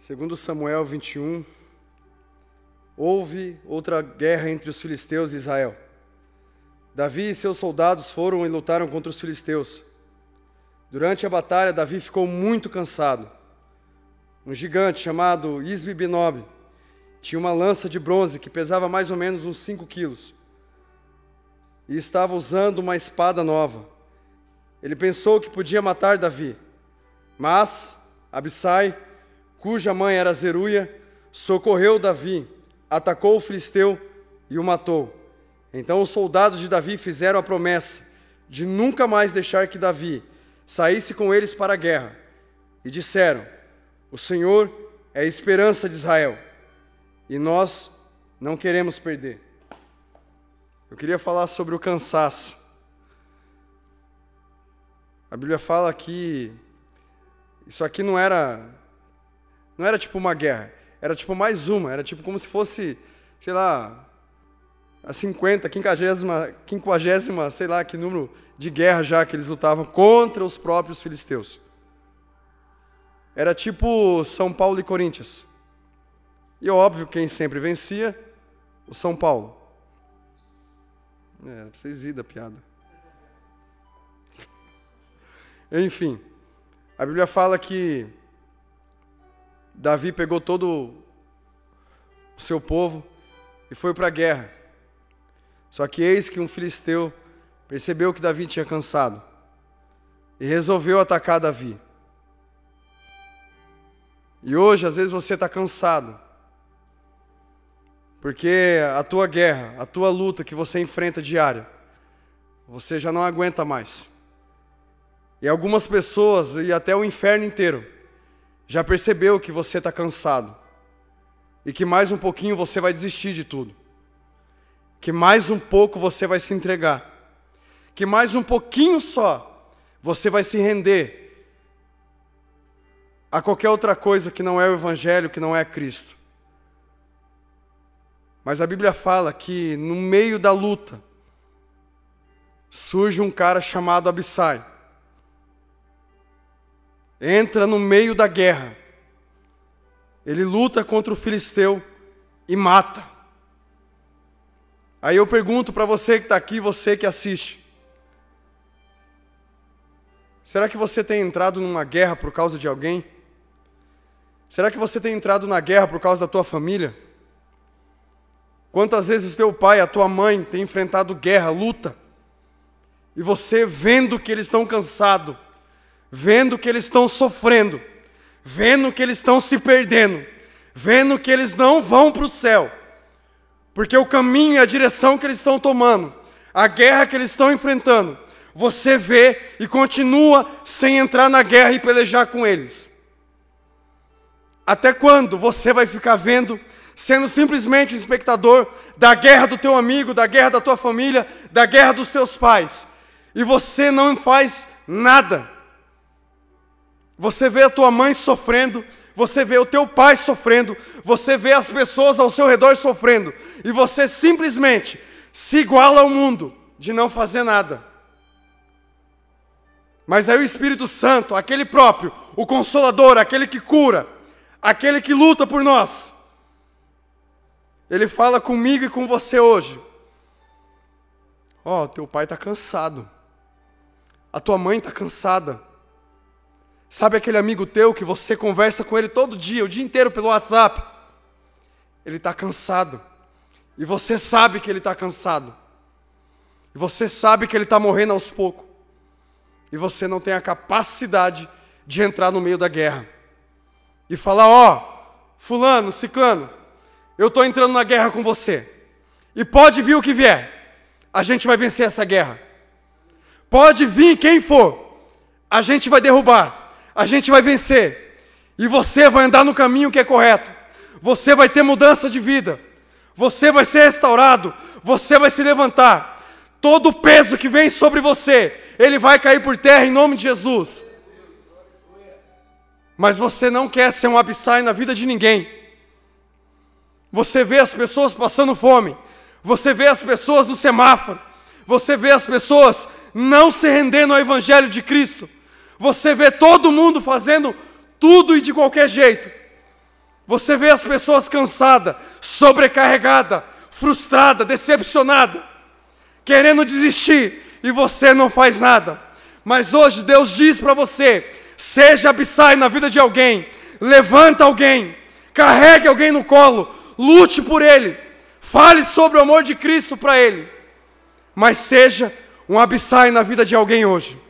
Segundo Samuel 21, houve outra guerra entre os filisteus e Israel. Davi e seus soldados foram e lutaram contra os filisteus. Durante a batalha, Davi ficou muito cansado. Um gigante chamado Isbi-Benob tinha uma lança de bronze que pesava mais ou menos uns 5 quilos e estava usando uma espada nova. Ele pensou que podia matar Davi, mas Abissai, cuja mãe era Zeruia, socorreu Davi, atacou o filisteu e o matou. Então os soldados de Davi fizeram a promessa de nunca mais deixar que Davi saísse com eles para a guerra. E disseram: O Senhor é a esperança de Israel, e nós não queremos perder. Eu queria falar sobre o cansaço. A Bíblia fala que isso aqui não era não era tipo uma guerra, era tipo mais uma, era tipo como se fosse, sei lá, a 50, 50, 50, sei lá que número de guerra já que eles lutavam contra os próprios filisteus. Era tipo São Paulo e Corinthians. E óbvio, quem sempre vencia? O São Paulo. É, era pra vocês ir da piada. Enfim, a Bíblia fala que Davi pegou todo o seu povo e foi para a guerra. Só que eis que um filisteu percebeu que Davi tinha cansado e resolveu atacar Davi. E hoje, às vezes, você está cansado, porque a tua guerra, a tua luta que você enfrenta diária, você já não aguenta mais. E algumas pessoas, e até o inferno inteiro, já percebeu que você está cansado e que mais um pouquinho você vai desistir de tudo que mais um pouco você vai se entregar, que mais um pouquinho só você vai se render a qualquer outra coisa que não é o Evangelho, que não é Cristo. Mas a Bíblia fala que no meio da luta surge um cara chamado Abissai. Entra no meio da guerra. Ele luta contra o filisteu e mata. Aí eu pergunto para você que está aqui, você que assiste: será que você tem entrado numa guerra por causa de alguém? Será que você tem entrado na guerra por causa da tua família? Quantas vezes o teu pai, a tua mãe tem enfrentado guerra, luta, e você vendo que eles estão cansados, vendo que eles estão sofrendo, vendo que eles estão se perdendo, vendo que eles não vão para o céu, porque o caminho e a direção que eles estão tomando, a guerra que eles estão enfrentando, você vê e continua sem entrar na guerra e pelejar com eles. Até quando você vai ficar vendo, sendo simplesmente um espectador da guerra do teu amigo, da guerra da tua família, da guerra dos teus pais, e você não faz nada? Você vê a tua mãe sofrendo, você vê o teu pai sofrendo, você vê as pessoas ao seu redor sofrendo, e você simplesmente se iguala ao mundo de não fazer nada. Mas aí o Espírito Santo, aquele próprio, o consolador, aquele que cura, aquele que luta por nós, ele fala comigo e com você hoje. Ó, oh, teu pai está cansado. A tua mãe está cansada. Sabe aquele amigo teu que você conversa com ele todo dia, o dia inteiro pelo WhatsApp? Ele está cansado. E você sabe que ele está cansado. E você sabe que ele está morrendo aos poucos. E você não tem a capacidade de entrar no meio da guerra. E falar: Ó, oh, Fulano, Ciclano, eu estou entrando na guerra com você. E pode vir o que vier, a gente vai vencer essa guerra. Pode vir quem for, a gente vai derrubar a gente vai vencer. E você vai andar no caminho que é correto. Você vai ter mudança de vida. Você vai ser restaurado. Você vai se levantar. Todo o peso que vem sobre você, ele vai cair por terra em nome de Jesus. Mas você não quer ser um abissai na vida de ninguém. Você vê as pessoas passando fome. Você vê as pessoas no semáforo. Você vê as pessoas não se rendendo ao Evangelho de Cristo. Você vê todo mundo fazendo tudo e de qualquer jeito. Você vê as pessoas cansadas, sobrecarregadas, frustradas, decepcionadas, querendo desistir e você não faz nada. Mas hoje Deus diz para você: seja Abissai na vida de alguém, levanta alguém, carregue alguém no colo, lute por ele, fale sobre o amor de Cristo para ele, mas seja um Abissai na vida de alguém hoje.